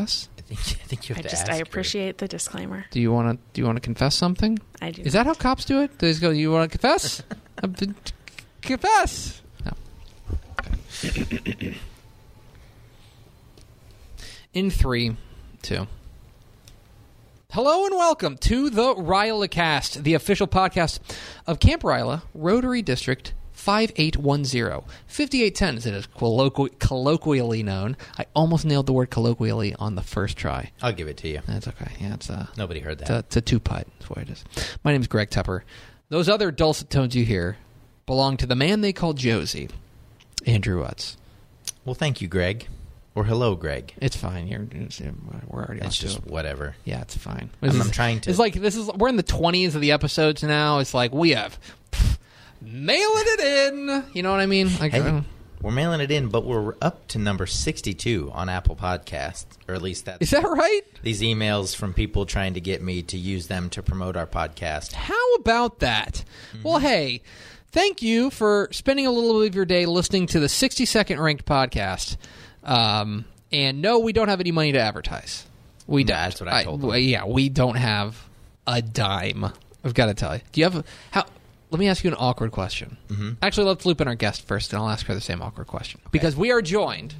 want to confess? I think, I think you I have to just ask I her. appreciate the disclaimer. Do you want to? Do you want to confess something? I do. Is that how cops do it? They just go, "You want to confess? Uh, I've been- confess." No. Okay. In three, two. Hello and welcome to the Ryla Cast, the official podcast of Camp Ryla, Rotary District 5810. 5810 as it is colloqu- colloquially known. I almost nailed the word colloquially on the first try. I'll give it to you. That's okay. Yeah, it's uh, Nobody heard that. it's a, it's a two putt. That's what it is. My name is Greg Tupper. Those other dulcet tones you hear belong to the man they call Josie, Andrew Utz. well, thank you, Greg. Or hello, Greg. It's fine. You're, it's- we're already on It's just it. whatever. Yeah, it's fine. I'm- This I'm trying to- It's like this is. We're in the twenties of the episodes now. It's like we have mailing it in. You know what I mean? Like, Hey, I we're mailing it in, but we're up to number 62 on Apple Podcasts, or at least that's that right? these emails from people trying to get me to use them to promote our podcast. How about that? Well, hey, thank you for spending a little bit of your day listening to the 62nd ranked podcast. Um, and no, we don't have any money to advertise. We don't. That's what I told them. Yeah, we don't have a dime. I've got to tell you. Do you have a, how? Let me ask you an awkward question. Mm-hmm. Actually, let's loop in our guest first, and I'll ask her the same awkward question because we are joined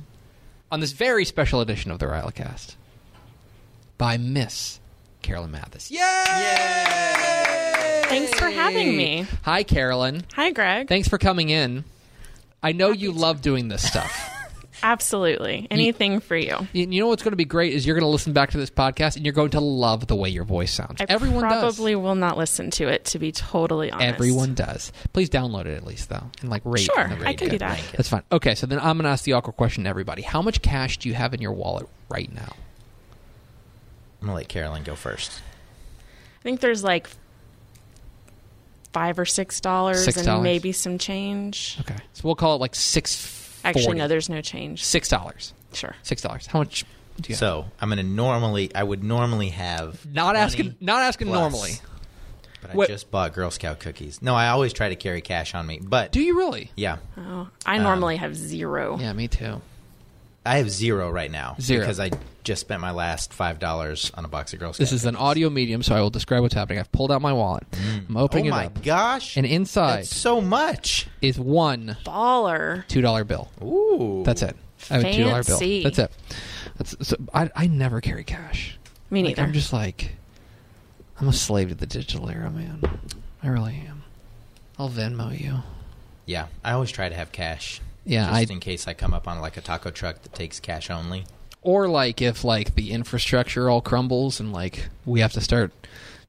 on this very special edition of the Rylacast by Miss Carolyn Mathis. Yay! Thanks for having me. Hi, Carolyn. Hi, Greg. Thanks for coming in. I know you love doing this stuff. Absolutely. Anything for you. you you know what's going to be great is you're going to listen back to this podcast and you're going to love the way your voice sounds. I Everyone probably will not listen to it, to be totally honest. Everyone does. Please download it at least though, and like rate. Sure, the I can do that. That's fine. Okay, so then I'm going to ask the awkward question to everybody. How much cash do you have in your wallet right now? I'm going to let Carolyn go first. I think there's like five or six dollars and maybe some change. Okay, so we'll call it like six. Actually, no, there's no change. six dollars. Sure. Six dollars. How much do you have? So I'm going to normally, I would normally have. Not asking. Not asking plus, normally. But What- I just bought Girl Scout cookies. No, I always try to carry cash on me. But Do you really? yeah, Oh, I Um, normally have zero. Yeah, me too. I have zero right now. Zero. Because I just spent my last $5 on a box of Girl Scouts. This is an audio medium, so I will describe what's happening. I've pulled out my wallet. Mm. I'm Oh opening it my up, gosh. and inside That's so much. is one Baller. two dollar bill. Ooh. That's it. I have a two dollar bill. Fancy. That's it. That's so I, I never carry cash. Me Like, neither. I'm just like I'm a slave to the digital era, man. I really am. I'll Venmo you. Yeah, I always try to have cash. Yeah, just I in case I come up on like a taco truck that takes cash only. Or like if like the infrastructure all crumbles and like we have to start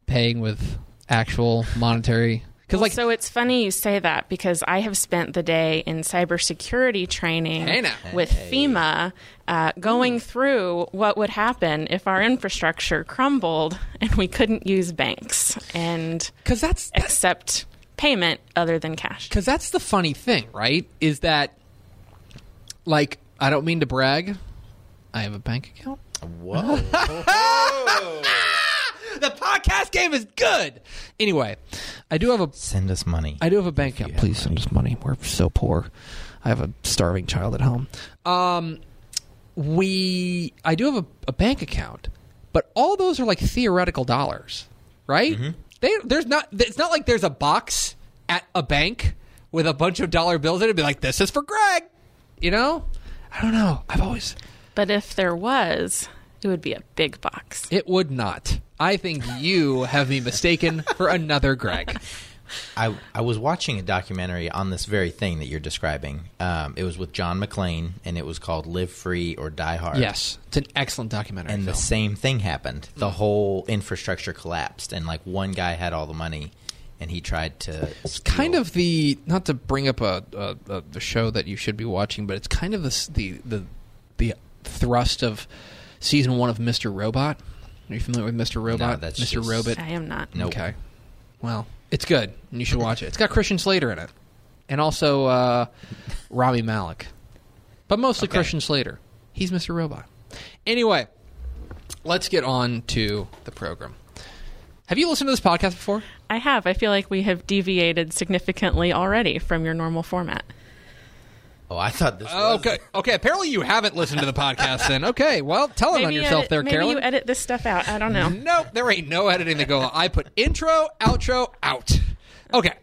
paying with actual monetary because Well, like so it's funny you say that because I have spent the day in cybersecurity training Hey now. with Hey. FEMA, uh, going through what would happen if our infrastructure crumbled and we couldn't use banks and because that's that's accept payment other than cash. because that's the funny thing, right? Is that like I don't mean to brag, I have a bank account. Whoa. The podcast game is good. Anyway, I do have a Send us money. I do have a bank account. Please send us money. We're so poor. I have a starving child at home. Um, we I do have a, a bank account, but all those are like theoretical dollars, right? They there's not it's not like there's a box at a bank with a bunch of dollar bills in it. Be like, this is for Greg. You know, I don't know. I've always But if there was, it would be a big box. it would not. I think you have me mistaken for another Greg. I, I was watching a documentary on this very thing that you're describing. Um, it was with John McClane, and it was called "Live Free or Die Hard." Yes, it's an excellent documentary. and the same thing happened. The whole infrastructure collapsed, and like one guy had all the money, and he tried to. It's kind of the not to bring up a, a, a the show that you should be watching, but it's kind of the the the, the thrust of season one of Mr. Robot. Are you familiar with Mr. Robot? that's Mr. just- Robot. I am not. Nope. Okay. Well, it's good, and you should watch it. It's got Christian Slater in it, and also uh, Rami Malek, but mostly Okay. Christian Slater. He's Mr. Robot. Anyway, let's get on to the program. Have you listened to this podcast before? I have. I feel like we have deviated significantly already from your normal format. Oh, I thought this. Was Okay, okay. Apparently, you haven't listened to the podcast. Then, okay. Well, tell it on yourself, edit, there, maybe Carolyn. you edit this stuff out. I don't know. Nope, there ain't no editing to go. on. I put intro, outro, out. Okay,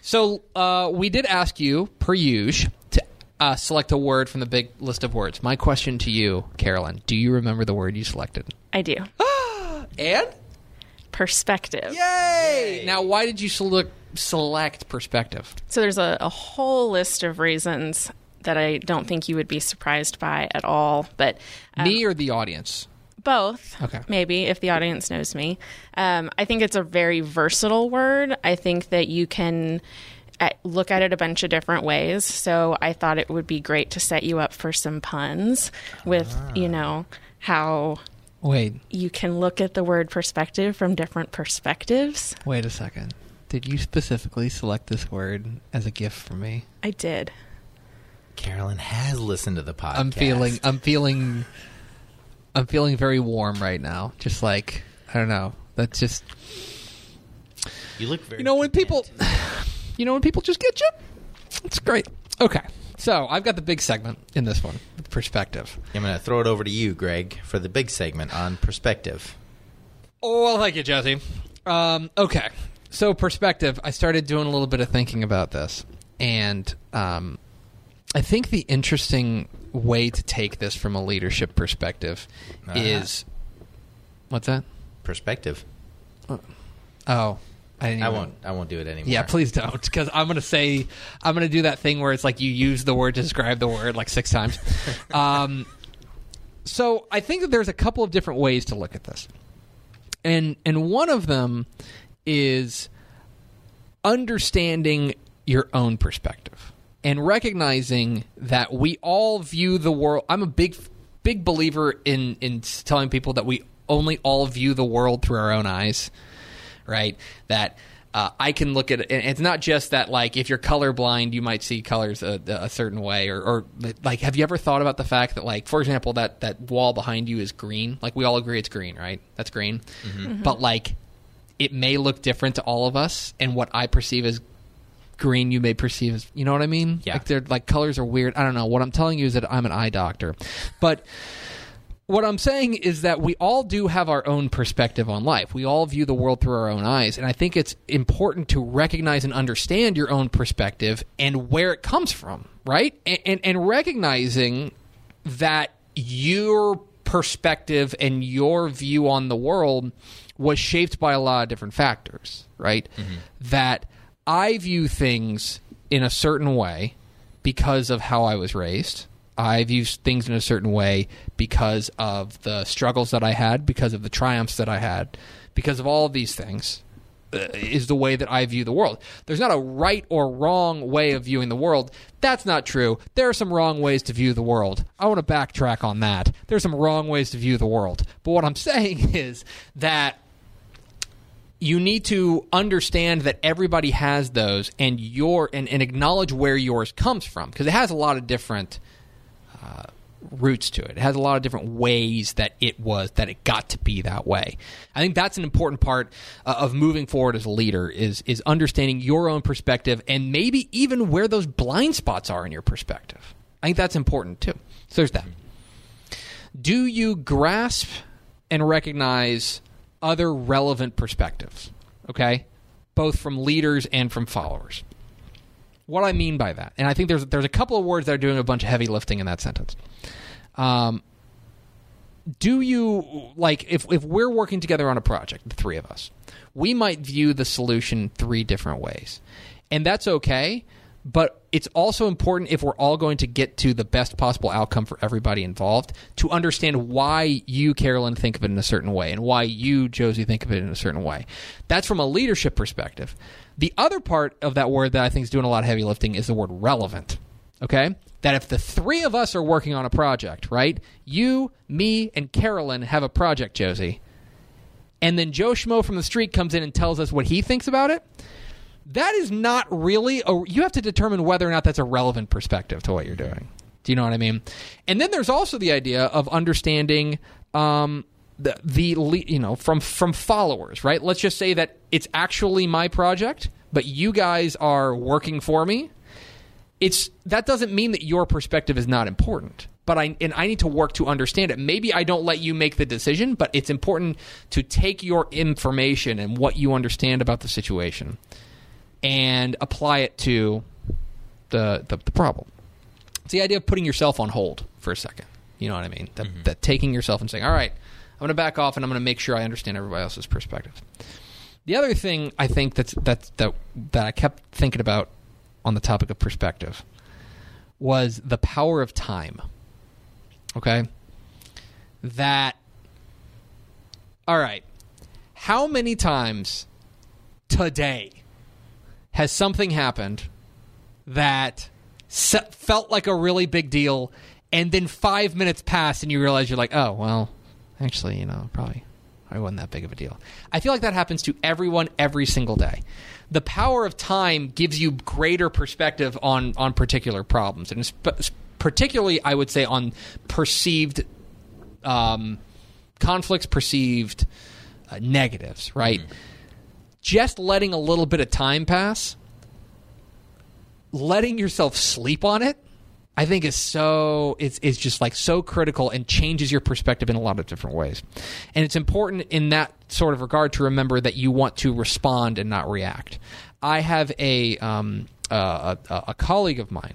so uh, we did ask you, per usual, to uh, select a word from the big list of words. My question to you, Carolyn, do you remember the word you selected? I do. And Perspective. yay! Now, why did you select select perspective? So there's a, a whole list of reasons that I don't think you would be surprised by at all, but um, Me or the audience? both. Okay. Maybe if the audience knows me. Um, I think it's a very versatile word. I think that you can uh, look at it a bunch of different ways. So I thought it would be great to set you up for some puns with, you know, how Wait, you can look at the word perspective from different perspectives. wait a second. Did you specifically select this word as a gift for me? I did. Carolyn has listened to the podcast. I'm feeling I'm feeling I'm feeling very warm right now. Just like I don't know. That's just You look very. you know when people you know when people just get you. It's great. Okay. So, I've got the big segment in this one, perspective. I'm going to throw it over to you, Greg, for the big segment on perspective. Oh, well, thank you, Jesse. Um, okay. So, perspective, I started doing a little bit of thinking about this. And um, I think the interesting way to take this from a leadership perspective Uh-huh. is. What's that? Perspective. Oh, I. I won't. I won't do it anymore. Yeah, please don't, because I'm gonna say I'm gonna do that thing where it's like you use the word to describe the word like six times. um, so I think that there's a couple of different ways to look at this, and and one of them is understanding your own perspective and recognizing that we all view the world. I'm a big big believer in in telling people that we only all view the world through our own eyes right? That uh, I can look at it. And it's not just that, like, if you're colorblind, you might see colors a, a certain way, or, or like, have you ever thought about the fact that, like, for example, that that wall behind you is green? Like, we all agree it's green, right? That's green, but like, it may look different to all of us, and what I perceive as green you may perceive as you know what I mean? Yeah. Like they're like colors are weird. I don't know. What I'm telling you is that I'm an eye doctor. But what I'm saying is that we all do have our own perspective on life. We all view the world through our own eyes. And I think it's important to recognize and understand your own perspective and where it comes from, right? And, and, and recognizing that your perspective and your view on the world was shaped by a lot of different factors, right? Mm-hmm. That I view things in a certain way because of how I was raised. I view things in a certain way because of the struggles that I had, because of the triumphs that I had, because of all of these things uh, is the way that I view the world. There's not a right or wrong way of viewing the world. That's not true. There are some wrong ways to view the world. I want to backtrack on that. There's some wrong ways to view the world. But what I'm saying is that you need to understand that everybody has those and your and, and acknowledge where yours comes from because it has a lot of different uh, roots to it. It has a lot of different ways that it was that it got to be that way. I think that's an important part uh, of moving forward as a leader is is understanding your own perspective and maybe even where those blind spots are in your perspective. I think that's important too. So there's that. Do you grasp and recognize other relevant perspectives? Okay? Both from leaders and from followers. What I mean by that, and I think there's there's a couple of words that are doing a bunch of heavy lifting in that sentence. Um, do you like if if we're working together on a project, the three of us, we might view the solution three different ways, and that's okay. But it's also important if we're all going to get to the best possible outcome for everybody involved to understand why you, Carolyn, think of it in a certain way and why you, Josie, think of it in a certain way. That's from a leadership perspective. The other part of that word that I think is doing a lot of heavy lifting is the word relevant. Okay? That if the three of us are working on a project, right? You, me, and Carolyn have a project, Josie. And then Joe Schmo from the street comes in and tells us what he thinks about it. That is not really a. You have to determine whether or not that's a relevant perspective to what you're doing. Do you know what I mean? And then there's also the idea of understanding um, the the you know from from followers, right? Let's just say that it's actually my project, but you guys are working for me it's that doesn't mean that your perspective is not important. But I and I need to work to understand it. Maybe I don't let you make the decision, but it's important to take your information and what you understand about the situation and apply it to the the, the problem. It's the idea of putting yourself on hold for a second. You know what I mean? That, mm-hmm. that taking yourself and saying, "All right, I'm going to back off and I'm going to make sure I understand everybody else's perspective." The other thing I think that's that's that that I kept thinking about on the topic of perspective was the power of time. Okay? That All right. How many times today has something happened that se- felt like a really big deal and then 5 minutes pass and you realize you're like, "Oh, well, actually, you know, probably I wasn't that big of a deal. I feel like that happens to everyone every single day. The power of time gives you greater perspective on on particular problems, and particularly, I would say, on perceived um, conflicts, perceived uh, negatives. Right? Just letting a little bit of time pass, letting yourself sleep on it. I think is so it's it's just like so critical and changes your perspective in a lot of different ways. And it's important in that sort of regard to remember that you want to respond and not react. I have a um, uh, a, a colleague of mine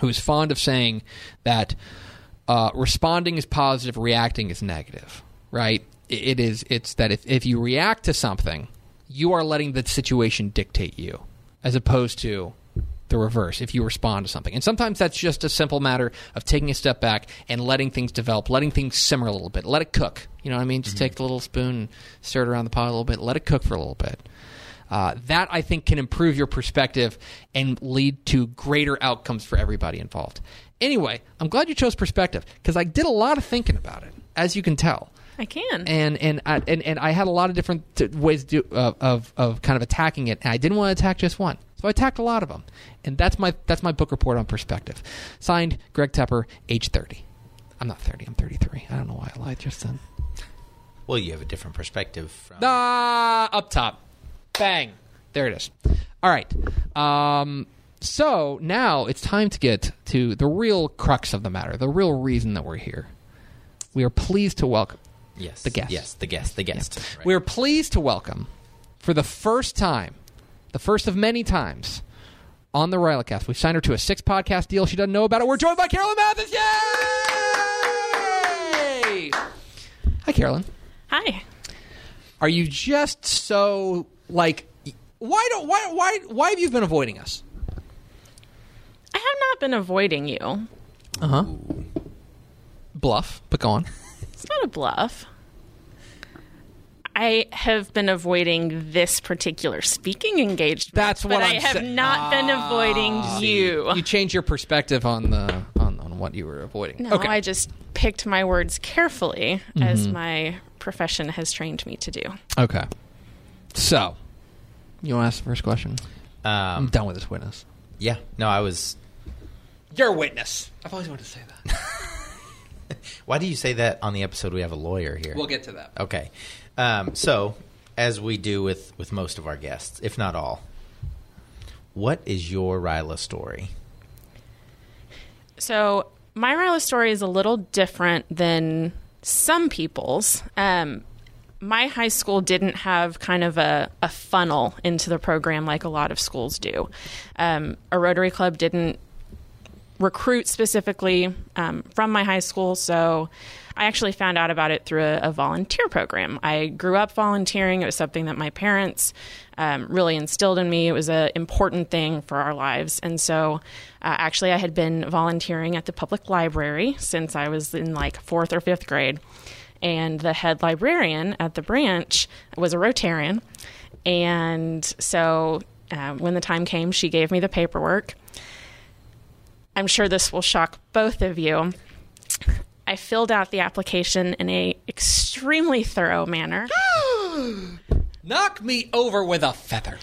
who is fond of saying that uh, responding is positive, reacting is negative. Right? It, it is. It's that if if you react to something, you are letting the situation dictate you, as opposed to the reverse if you respond to something. And sometimes that's just a simple matter of taking a step back and letting things develop, letting things simmer a little bit, let it cook. You know what I mean? Just take the little spoon, and stir it around the pot a little bit, let it cook for a little bit. Uh, that I think can improve your perspective and lead to greater outcomes for everybody involved. Anyway, I'm glad you chose perspective because I did a lot of thinking about it, as you can tell I can. and and I, and and I had a lot of different t- ways do, of, of of kind of attacking it, and I didn't want to attack just one, so I attacked a lot of them, and that's my that's my book report on perspective. Signed, Greg Tepper, age thirty. I'm not thirty. I'm thirty three. I don't know why I lied just then. Well, you have a different perspective from. Ah, up top, bang, there it is. All right. Um, so now it's time to get to the real crux of the matter, the real reason that we're here. We are pleased to welcome yes, the guest. Yes, the guest. The guest. Right. We're pleased to welcome, for the first time, the first of many times, on the Rylacast. We've signed her to a six podcast deal. She doesn't know about it. We're joined by Carolyn Mathis. Yay! Hi, Carolyn. Hi. Are you just so like? Why don't why why why have you been avoiding us? I have not been avoiding you. Uh huh. Bluff, but go on. It's not a bluff. I have been avoiding this particular speaking engagement. That's what but I'm I have sa- not been avoiding you. You changed your perspective on the on, on what you were avoiding. No, okay. I just picked my words carefully, as Mm-hmm. my profession has trained me to do. Okay. So, you want to ask the first question? I'm Um, done with this witness. yeah. No, I was. You're witness. I've always wanted to say that. Why do you say that on the episode? We have a lawyer here. we'll get to that. Okay. Um, so, as we do with, with most of our guests, if not all, what is your Ryla story? So my Ryla story is a little different than some people's. Um, my high school didn't have kind of a, a funnel into the program like a lot of schools do. Um, a Rotary Club didn't recruit specifically um, from my high school, so I actually found out about it through a, a volunteer program. I grew up volunteering. It was something that my parents um, really instilled in me. It was an important thing for our lives. And so, uh, actually, I had been volunteering at the public library since I was in like fourth or fifth grade. And the head librarian at the branch was a Rotarian. And so, uh, when the time came, she gave me the paperwork. I'm sure this will shock both of you. I filled out the application in a extremely thorough manner Knock me over with a feather.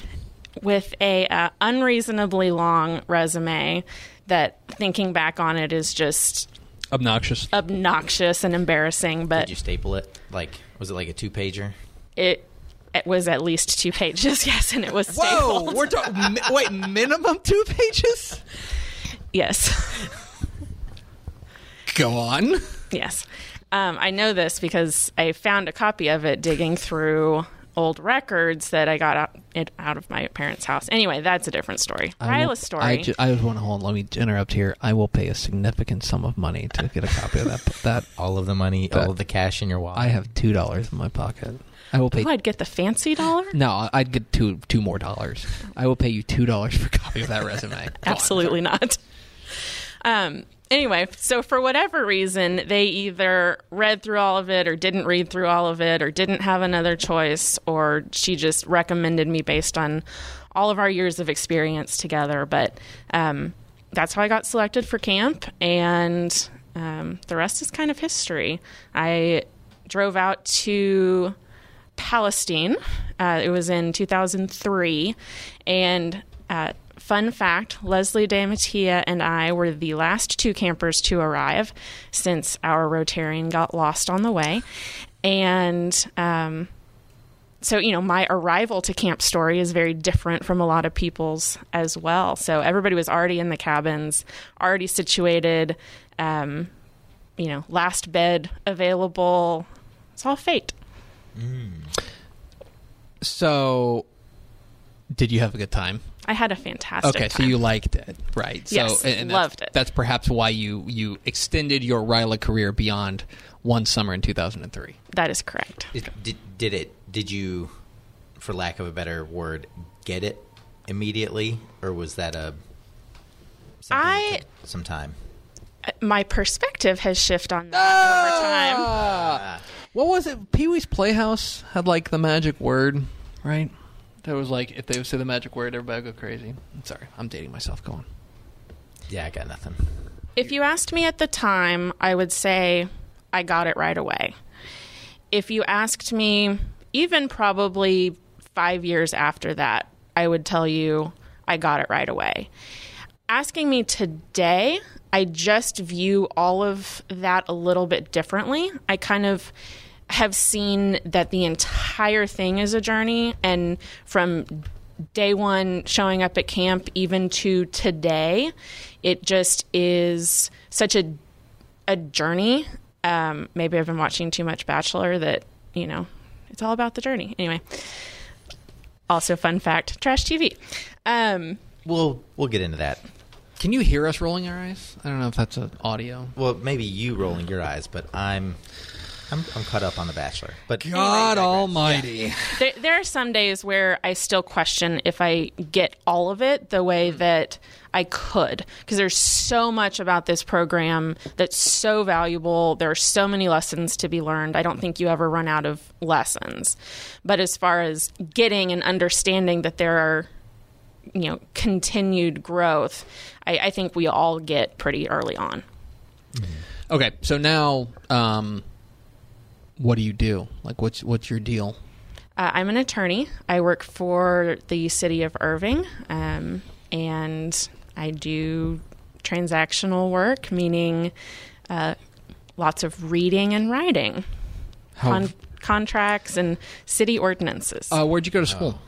with a uh, unreasonably long resume that thinking back on it is just Obnoxious. obnoxious and embarrassing but Did you staple it? Like, was it like a two pager? it it was at least two pages yes and it was Whoa, stapled we're talking. mi- wait, minimum two pages? Yes. Go on. Yes. Um, I know this because I found a copy of it digging through old records that I got out, it out of my parents' house. Anyway, that's a different story. I will- Ryla's story. I, ju- I just want to hold. Let me interrupt here. I will pay a significant sum of money to get a copy of that. That All of the money, But- all of the cash in your wallet. I have two dollars in my pocket. I will pay. oh, I'd get the fancy dollar? No, I'd get two two more dollars. I will pay you two dollars for a copy of that resume. Go on. Absolutely not. Um, anyway, so for whatever reason, they either read through all of it or didn't read through all of it or didn't have another choice, or she just recommended me based on all of our years of experience together. But um, that's how I got selected for camp, and um, the rest is kind of history. I drove out to Palestine. Uh, it was in 2003. And uh, fun fact Leslie De Mattia and I were the last two campers to arrive since our Rotarian got lost on the way. And um, so, you know, my arrival to camp story is very different from a lot of people's as well. So everybody was already in the cabins, already situated, um, you know, last bed available. It's all fate. So, did you have a good time? I had a fantastic Okay, so you liked it, right? So, Yes, and that's, loved it. That's perhaps why you you extended your Ryla career beyond one summer in 2003. That is correct. It- did, did it? Did you, for lack of a better word, get it immediately, or was that a something that I- took some time? My perspective has shifted on that over time. Ah! What was it? Pee Wee's Playhouse had like the magic word, right? That was like if they would say the magic word, everybody would go crazy. I'm sorry, I'm dating myself. Go on. Yeah, I got nothing. If you asked me at the time, I would say I got it right away. If you asked me, even probably five years after that, I would tell you I got it right away. Asking me today, I just view all of that a little bit differently. I kind of have seen that the entire thing is a journey, and from day one showing up at camp even to today, it just is such a a journey. Um, maybe I've been watching too much Bachelor that you know it's all about the journey. Anyway, also fun fact: trash TV. Um, We'll we'll get into that. Can you hear us rolling our eyes? I don't know if that's an audio. Well, maybe you rolling your eyes, but I'm I'm, I'm caught up on The Bachelor. But God Almighty! there, there are some days where I still question if I get all of it the way that I could because there's so much about this program that's so valuable. There are so many lessons to be learned. I don't think you ever run out of lessons. But as far as getting and understanding that there are you know continued growth, I, I think we all get pretty early on. Okay, so now, um, what do you do? Like, what's what's your deal? Uh, I'm an attorney. I work for the city of Irving, um, and I do transactional work, meaning uh, lots of reading and writing, How? Con- contracts and city ordinances. uh, where'd you go to school?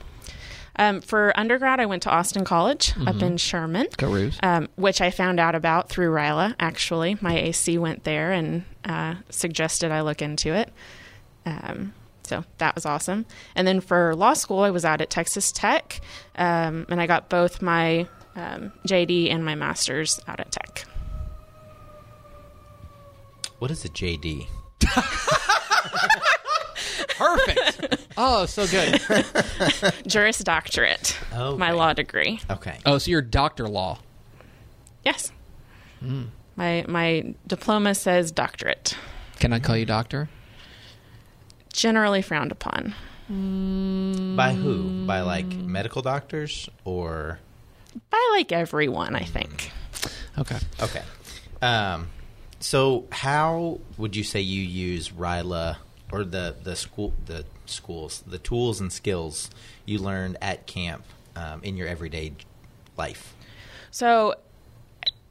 Um, for undergrad, I went to Austin College up in Sherman. Um, which I found out about through Ryla. Actually, my AC went there and uh, suggested I look into it. Um, so that was awesome. And then for law school, I was out at Texas Tech, um, and I got both my um, JD and my master's out at Tech. what is a JD? Perfect. oh, so good. Juris Doctorate, Okay. my law degree. Okay. Oh, so you're Doctor Law. Yes. Hmm. My my diploma says doctorate. Can I call you Doctor? Generally frowned upon. Hmm. By who? By like medical doctors or By like everyone, I think. Hmm. Okay. okay. Um, so how would you say you use Ryla or the the school the schools the tools and skills you learned at camp um, in your everyday life? So,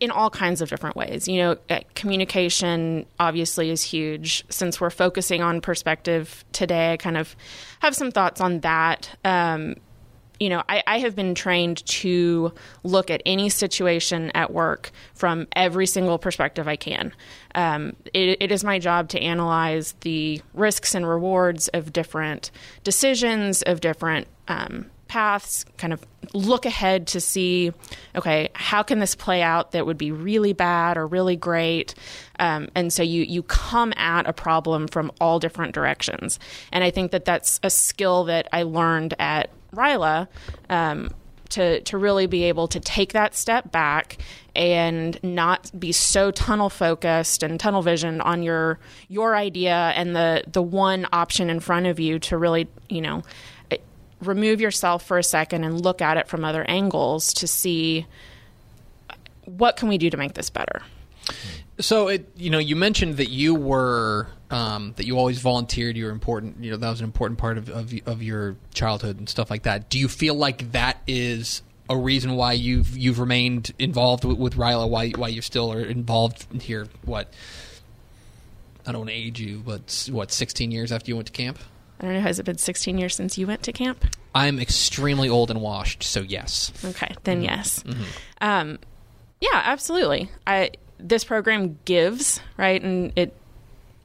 in all kinds of different ways. You know, uh, communication obviously is huge. Since we're focusing on perspective today, I kind of have some thoughts on that. Um, you know, I, I have been trained to look at any situation at work from every single perspective I can. Um, it, it is my job to analyze the risks and rewards of different decisions, of different um, paths, kind of look ahead to see, okay, how can this play out that would be really bad or really great? Um, and so you you come at a problem from all different directions. And I think that that's a skill that I learned at Ryla. Um, to, to really be able to take that step back and not be so tunnel focused and tunnel visioned on your your idea and the the one option in front of you to really you know remove yourself for a second and look at it from other angles to see what can we do to make this better. So it, you know, you mentioned that you were um, that you always volunteered. You were important. You know, that was an important part of, of of your childhood and stuff like that. Do you feel like that is a reason why you've you've remained involved with, with Ryla? Why why you still are involved here? What I don't want to age you, but what sixteen years after you went to camp? I don't know. Has it been 16 years since you went to camp? I'm extremely old and washed, so yes. Okay, then yes. Um, yeah, absolutely. I this program gives right, and it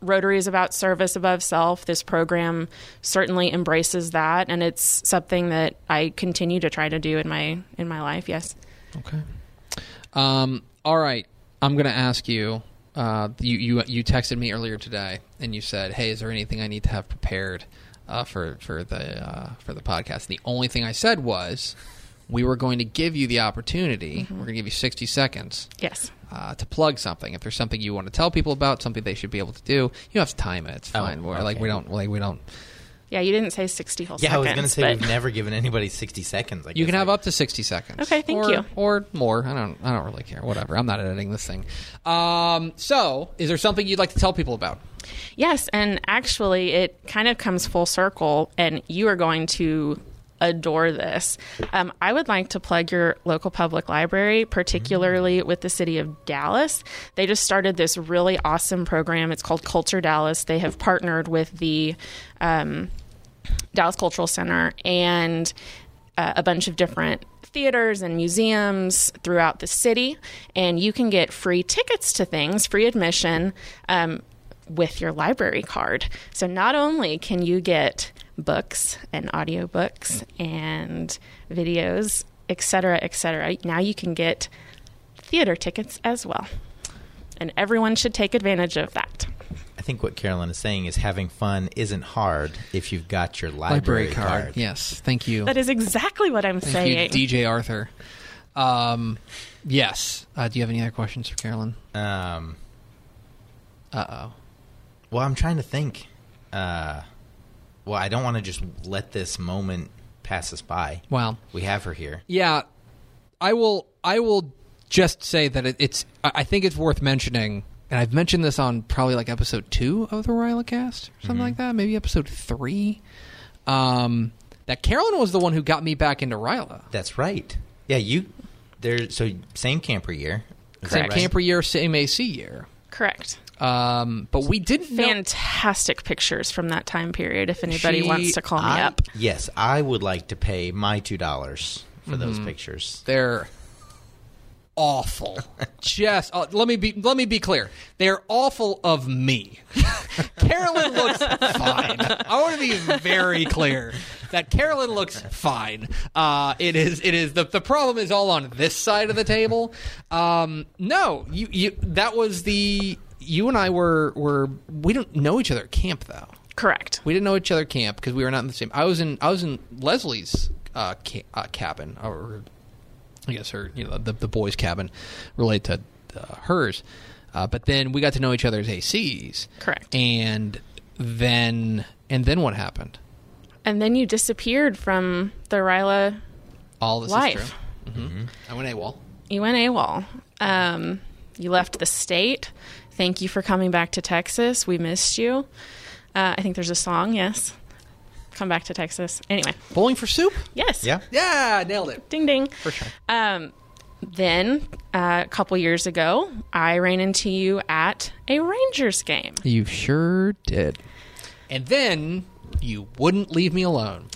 Rotary is about service above self. This program certainly embraces that, and it's something that I continue to try to do in my in my life. Yes. Okay. Um, all right. I'm going to ask you. Uh, you you you texted me earlier today, and you said, "Hey, is there anything I need to have prepared uh, for for the uh, for the podcast?" The only thing I said was, we were going to give you the opportunity. We're going to give you 60 seconds Yes. uh, to plug something. If there's something you want to tell people about, something they should be able to do, you don't have to time it. It's Oh, fine. We're, Like we don't like we don't. Yeah, you didn't say 60 whole seconds. Yeah, I was going to say but- we've never given anybody 60 seconds. I You guess can have I- up to sixty seconds. Okay, thank Or- you. Or more. I don't. I don't really care. Whatever. I'm not editing this thing. Um. So, is there something you'd like to tell people about? Yes, and actually, it kind of comes full circle, and you are going to adore this. Um, I would like to plug your local public library, particularly with the city of Dallas. They just started this really awesome program. It's called Culture Dallas. They have partnered with the um, Dallas Cultural Center and uh, a bunch of different theaters and museums throughout the city, and you can get free tickets to things, free admission. Um, with your library card. So not only can you get books and audiobooks and videos, etc., cetera, et cetera, now you can get theater tickets as well. And everyone should take advantage of that. I think what Carolyn is saying is having fun isn't hard if you've got your library, card. Yes. Thank you. That is exactly what I'm Thank saying. you, DJ Arthur. Um. Yes. Uh, do you have any other questions for Carolyn? Um, Uh oh. well, I'm trying to think. Uh, well, I don't want to just let this moment pass us by. Well. We have her here. Yeah, I will. I will just say that it, it's. I I think it's worth mentioning, and I've mentioned this on probably like episode two of the Ryla cast, or something like that. Maybe episode three. Um, that Carolyn was the one who got me back into Ryla. That's right. Yeah, you. There. So same camper year. Is Same right? camper year, same AC year. Correct. Um, but we didn't know. Fantastic pictures from that time period if anybody She- wants to call me I- up. Yes, I would like to pay my two dollars for those Mm-hmm. pictures. They're awful. Just uh, let me be let me be clear. They're awful of me. Carolyn looks fine. I want to be very clear that Carolyn looks fine. Uh, it is it is the the problem is all on this side of the table. Um, no, you you that was the you and I were were we don't know each other at camp though. Correct. We didn't know each other at camp because we were not in the same. I was in I was in Leslie's uh, ca- uh, cabin, or I guess her, you know, the the boys' cabin, related to uh, hers. Uh, but then we got to know each other as ACs. Correct. And then and then what happened? And then you disappeared from the Ryla All this life. is true. hmm I went AWOL. You went AWOL. Um, you left the state. Thank you for coming back to Texas. We missed you. Uh, I think there's a song, yes. Come back to Texas. Anyway, Bowling for soup? yes. Yeah. Yeah, nailed it. Ding ding. For sure. Um, then uh, a couple years ago, I ran into you at a Rangers game. You sure did. And then you wouldn't leave me alone.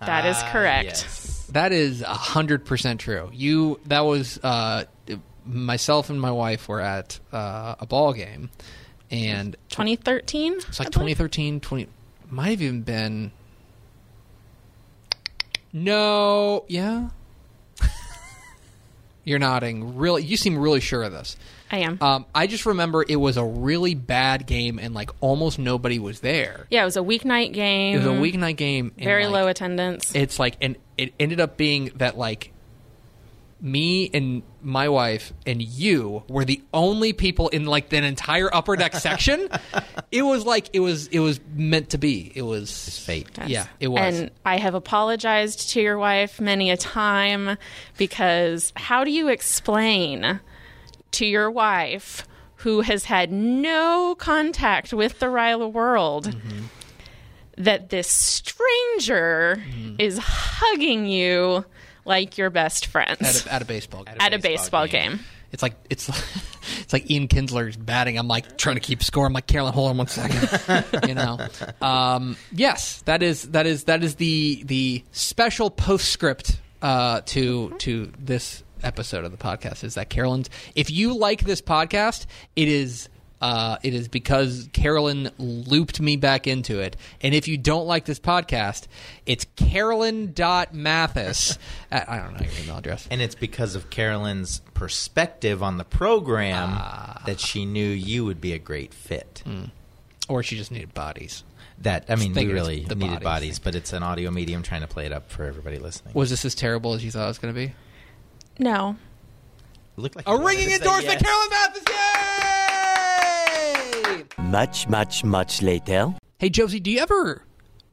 That is Ah, correct. yes. That is a hundred percent true. You that was uh, myself and my wife were at uh, a ball game, and 2013. it's like 2013, 20 might have even been. No, yeah. You're nodding. Really, you seem really sure of this. I am. Um, I just remember it was a really bad game, and like almost nobody was there. yeah, it was a weeknight game. It was a weeknight game. and, Very like, low attendance. it's like and it ended up being that like me and my wife and you were the only people in like that entire upper deck section it was like it was it was meant to be it was fate. Yes. yeah it was And I have apologized to your wife many a time because how do you explain to your wife who has had no contact with the Ryla world Mm-hmm. that this stranger Mm-hmm. is hugging you like your best friends at a, at a baseball game at a baseball game. it's like it's it's like Ian Kinsler's batting. I'm like trying to keep score. I'm like Carolyn, hold on one second. you know, um, yes, that is that is that is the the special postscript uh, to to this episode of the podcast is that Carolyn's. If you like this podcast, it is. Uh, it is because Carolyn looped me back into it. And if you don't like this podcast, it's carolyn.mathis. at, I don't know your email address. And it's because of Carolyn's perspective on the program Ah. that she knew you would be a great fit. Or she just needed bodies. That I mean, we really the needed bodies bodies, but it's an audio medium trying to play it up for everybody listening. Was this as terrible as you thought it was going to be? No. It looked like A ringing endorsement, yes. Carolyn Mathis! Yay! Much, much, much later. Hey Josie, do you ever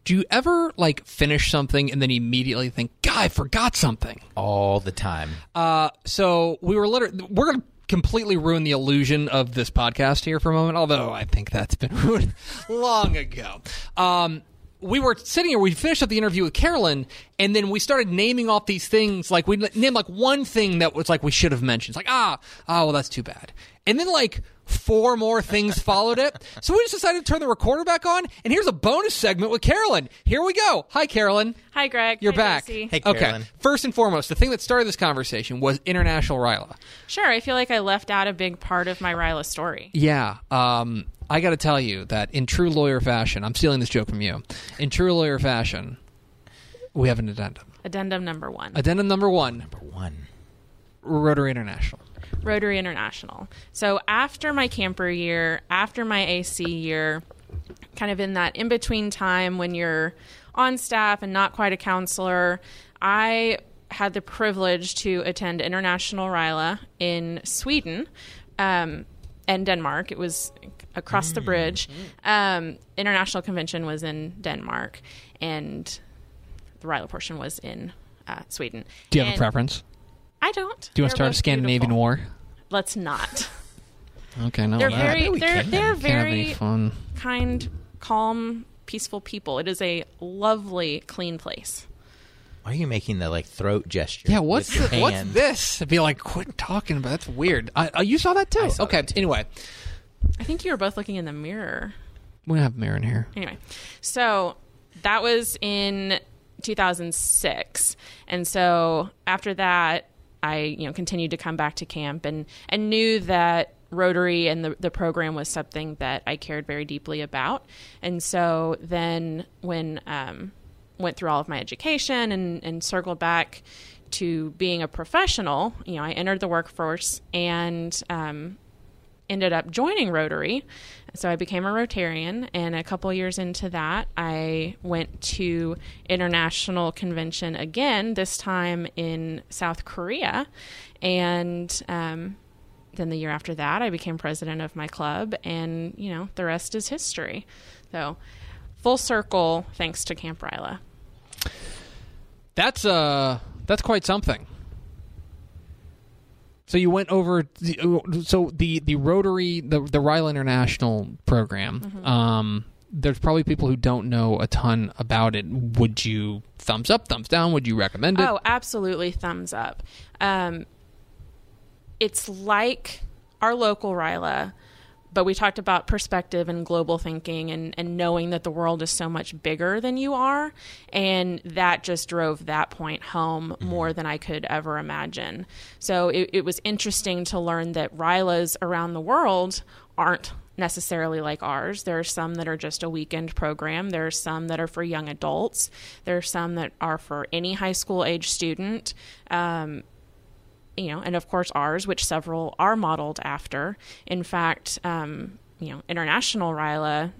do you ever like finish something and then immediately think, "God, I forgot something"? all the time. Uh, so we were literally we're going to completely ruin the illusion of this podcast here for a moment. Although I think that's been ruined long ago. Um, we were sitting here. We finished up the interview with Carolyn, and then we started naming off these things. Like we named like one thing that was like we should have mentioned. It's like ah, oh well, that's too bad. And then like four more things followed it. So we just decided to turn the recorder back on. And here's a bonus segment with Carolyn. Here we go. Hi, Carolyn. Hi, Greg. You're Hi, back. Josie. Hey, okay. First and foremost, the thing that started this conversation was International Ryla. Sure. I feel like I left out a big part of my Ryla story. Yeah. Um, I got to tell you that in true lawyer fashion, I'm stealing this joke from you. In true lawyer fashion, we have an addendum. Addendum number one Addendum number one Number one. Rotary International. Rotary International. So after my camper year, after my AC year, kind of in that in between time when you're on staff and not quite a counselor, I had the privilege to attend International Ryla in Sweden um, and Denmark. It was across the bridge. Um, International Convention was in Denmark, and the Ryla portion was in uh, Sweden. Do you have And a preference? I don't. Do you want to start a Scandinavian beautiful. war? Let's not. Okay, no. They're that. very they're they're Can't have any very fun. kind, calm, peaceful people. It is a lovely, clean place. Why are you making the like throat gesture? Yeah, what's with your the, what's this? I'd be like, quit talking about. That's weird. I, uh, you saw that too. I saw okay. that too. Anyway, I think you were both looking in the mirror. we have a mirror in here. Anyway, so that was in 2006, and so after that, I you know continued to come back to camp and and knew that Rotary and the the program was something that I cared very deeply about, and so then when um, went through all of my education and and circled back to being a professional, you know, I entered the workforce and um, ended up joining Rotary. So I became a Rotarian, and a couple years into that, I went to international convention again. This time in South Korea, and um, then the year after that, I became president of my club, and you know the rest is history. So full circle, thanks to Camp Ryla. That's uh that's quite something. So you went over the, so the the Rotary the the Ryla International program. Mm-hmm. Um there's probably people who don't know a ton about it. Would you thumbs up, thumbs down? Would you recommend it? Oh, absolutely, thumbs up. Um, it's like our local Ryla, but we talked about perspective and global thinking and, and knowing that the world is so much bigger than you are. And that just drove that point home more than I could ever imagine. So it, it was interesting to learn that Rylas around the world aren't necessarily like ours. There are some that are just a weekend program. There are some that are for young adults. There are some that are for any high school age student. Um, you know, and of course ours, which several are modeled after. In fact, um, you know, international Ryla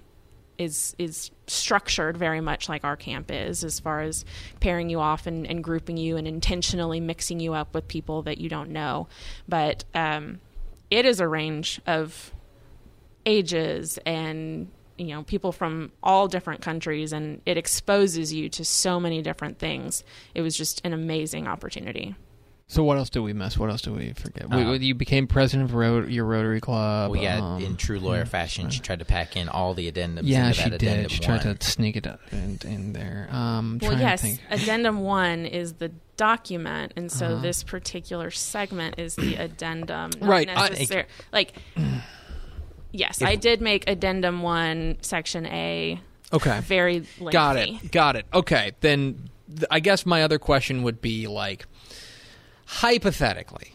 is is structured very much like our camp is, as far as pairing you off and, and grouping you and intentionally mixing you up with people that you don't know. But um, it is a range of ages and you know people from all different countries and it exposes you to so many different things it was just an amazing opportunity So what else do we miss? What else do we forget? Uh, we, you became president of Ro- your Rotary Club. Well, yeah, um, in true lawyer fashion, she tried to pack in all the addendums. Yeah, into she that did. addendum She tried one. to sneak it in, in there. Um, well yes to think. addendum one is the document and so Uh-huh. this particular segment is the addendum not Right, I- necessar- like yes i did make addendum one section a Okay. very lengthy. Got it. Got it. Okay. Then th- I guess my other question would be like, hypothetically,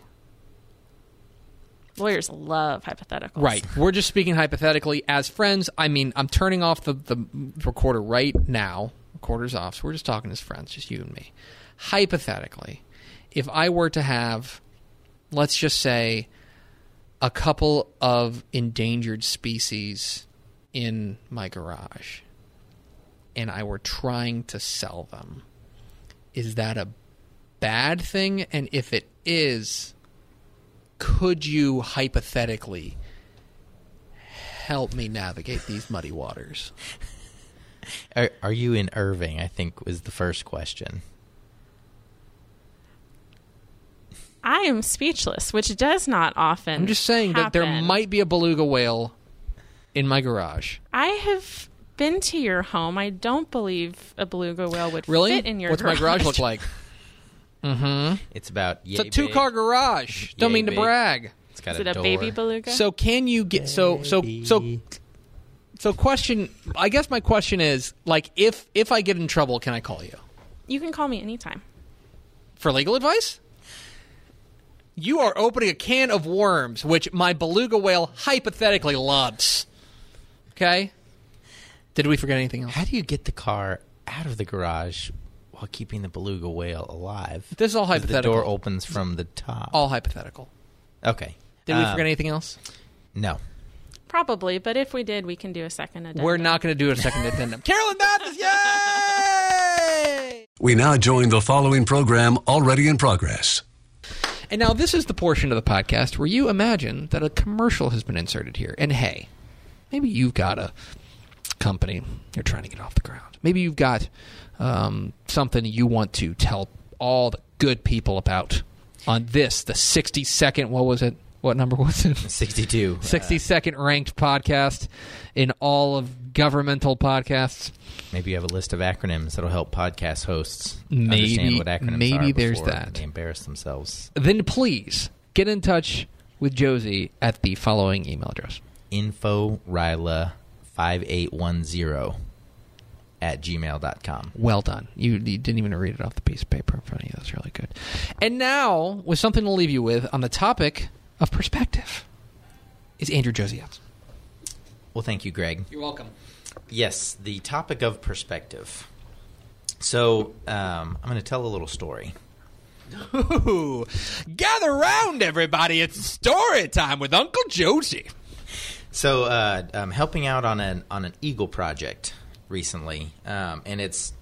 lawyers love hypotheticals right? We're just speaking hypothetically as friends. I mean, I'm turning off the, the recorder right now. Recorder's off. So we're just talking as friends, just you and me. Hypothetically, if I were to have, let's just say, a couple of endangered species in my garage and I were trying to sell them, is that a bad thing? And if it is, could you hypothetically help me navigate these muddy waters? Are, are you in Irving? I think was the first question. i am speechless which does not often I'm just saying that there might be a beluga whale in my garage. I have been to your home. I don't believe a beluga whale would Really? fit in your garage. What's garage. my garage look like? Mm-hmm. It's about It's a two car garage. Don't Yay mean to big. brag. It's got Is a it a door. baby beluga? So can you get so so so so question I guess my question is like if if I get in trouble can I call you you can call me anytime. for legal advice? You are opening a can of worms which my beluga whale hypothetically loves. Okay? Did we forget anything else? How do you get the car out of the garage while keeping the beluga whale alive? This is all hypothetical. The door opens from the top. All hypothetical. okay. Did we Um, forget anything else? No. Probably, but if we did, we can do a second addendum. We're not going to do a second addendum. Carolyn Mathis, yay! We now join the following program already in progress. And now this is the portion of the podcast where you imagine that a commercial has been inserted here. And hey, maybe you've got a company you're trying to get off the ground. Maybe you've got um, something you want to tell all the good people about on this, the 60 second, what was it? What number was it? 62. 60 second ranked podcast in all of governmental podcasts. Maybe you have a list of acronyms that'll help podcast hosts Maybe- understand what acronyms are. maybe there's that. They embarrass themselves. Then please get in touch with Josie at the following email address. Info Ryla 5810 at gmail.com. Well done. You, you didn't even read it off the piece of paper in front of you. That's really good. And now, with something to leave you with on the topic of perspective, is Andrew Josias. Well, thank you, Greg. You're welcome. Yes, the topic of perspective. So, um, I'm going to tell a little story. Ooh, gather round, everybody. It's story time with Uncle Josie. So, uh, I'm helping out on an on an eagle project recently, um, and it's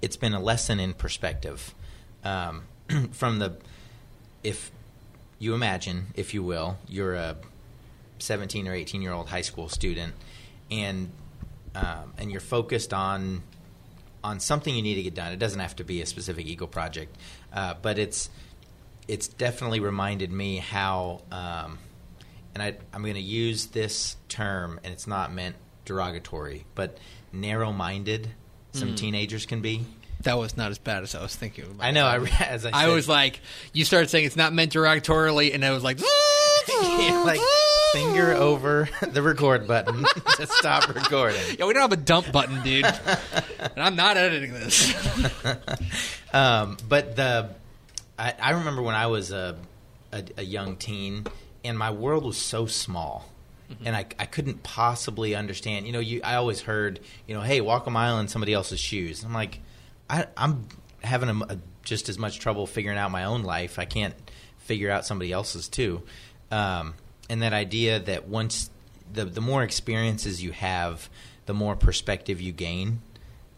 it's been a lesson in perspective. Um, from the if you imagine, if you will, you're a 17 or 18 year old high school student, and um, and you're focused on on something you need to get done. It doesn't have to be a specific eagle project, uh, but it's it's definitely reminded me how, um, and I, I'm going to use this term, and it's not meant derogatory, but narrow-minded some teenagers can be. That was not as bad as I was thinking. About I know. I, as I, I was like, you started saying it's not meant derogatorily, and I was like, like finger over the record button to stop recording. Yeah, we don't have a dump button, dude. and I'm not editing this. Um, but the I, I remember when I was a, a a young teen, and my world was so small. And I, I couldn't possibly understand. You know, you I always heard, you know, hey, walk a mile in somebody else's shoes. I'm like, I, I'm having a, a- just as much trouble figuring out my own life. I can't figure out somebody else's too. Um, and that idea that once the the more experiences you have, the more perspective you gain.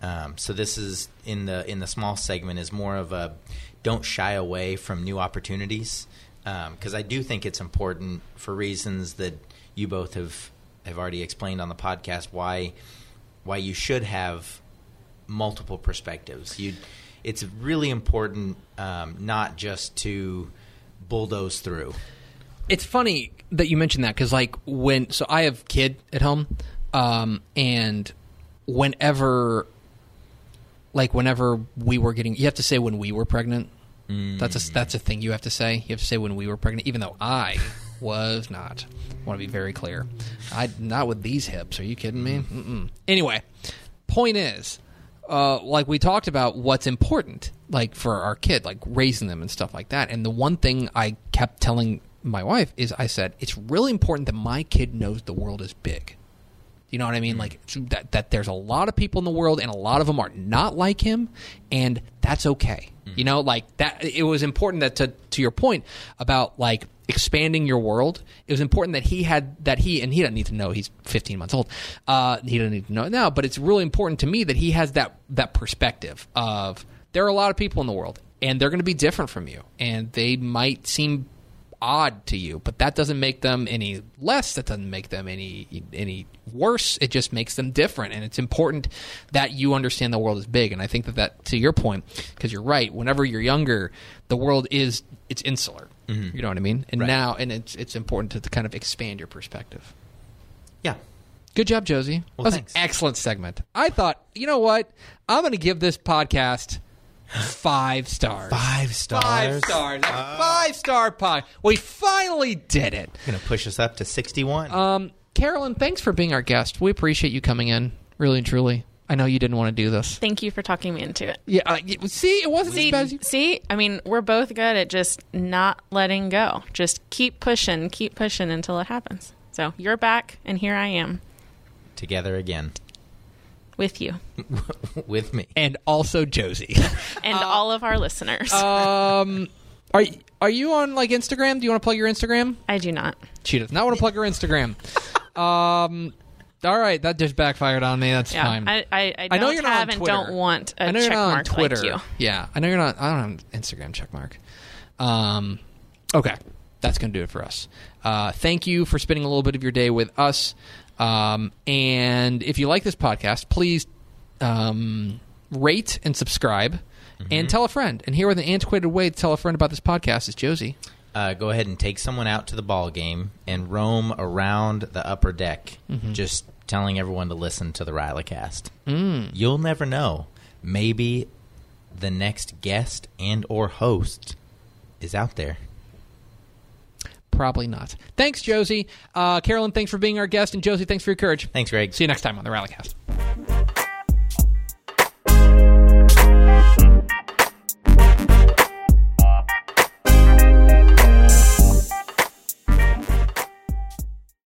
Um, so this is in the in the small segment is more of a don't shy away from new opportunities because I do think it's important for reasons that you both have have already explained on the podcast why why you should have multiple perspectives. You it's really important um, not just to bulldoze through. it's funny that you mentioned that because like when so i have kid at home um and whenever like whenever we were getting you have to say when we were pregnant that's a that's a thing you have to say you have to say when we were pregnant even though i was not. Want to be very clear. I not with these hips. Are you kidding me? Mm-mm. anyway point is uh, like we talked about what's important like for our kid like raising them and stuff like that. And the one thing i kept telling my wife is i said it's really important that my kid knows the world is big. You know what I mean? Like that that there's a lot of people in the world and a lot of them are not like him and that's okay. You know, like that it was important that to to your point about like expanding your world, it was important that he had that he and he doesn't need to know he's 15 months old. Uh he doesn't need to know it now, but it's really important to me that he has that that perspective of there are a lot of people in the world and they're going to be different from you and they might seem odd to you, but that doesn't make them any less. That doesn't make them any any worse. It just makes them different, and it's important that you understand the world is big. And I think that that to your point, because you're right. Whenever you're younger, the world is it's insular. You know what I mean? And Right. now, and it's it's important to, to kind of expand your perspective. Yeah. Good job, Josie. Well, that was thanks. an excellent segment. I thought, you know what? I'm going to give this podcast five stars. Five stars. Five stars. A five star pod. We finally did it. Going to push us up to 61. Um, Carolyn, thanks for being our guest. We appreciate you coming in, really and truly. I know you didn't want to do this. Thank you for talking me into it. Yeah, uh, see, it wasn't See, as bad as you. see, I mean, we're both good at just not letting go. Just keep pushing, keep pushing until it happens. So you're back, and here I am Together again with you with me. And also Josie. and all of our listeners. um, are are you on like Instagram? Do you want to plug your Instagram? I do not. She does not want to plug her Instagram. um, all right, that just backfired on me. That's Yeah, fine. I, I, I, I know you're not on and Twitter. don't want a I know you're check not on mark Twitter. like you. Yeah, I know you're not. I don't have an Instagram check mark. Um, okay, that's going to do it for us. Uh, thank you for spending a little bit of your day with us. Um, and if you like this podcast, please um, rate and subscribe, and tell a friend. And here with an antiquated way to tell a friend about this podcast is Josie. Uh, go ahead and take someone out to the ball game and roam around the upper deck, just telling everyone to listen to the Rylacast. Mm. You'll never know. Maybe the next guest and or host is out there. Probably not. Thanks, Josie. Uh, Carolyn, thanks for being our guest, and Josie, thanks for your courage. Thanks, Greg. See you next time on the Rylacast.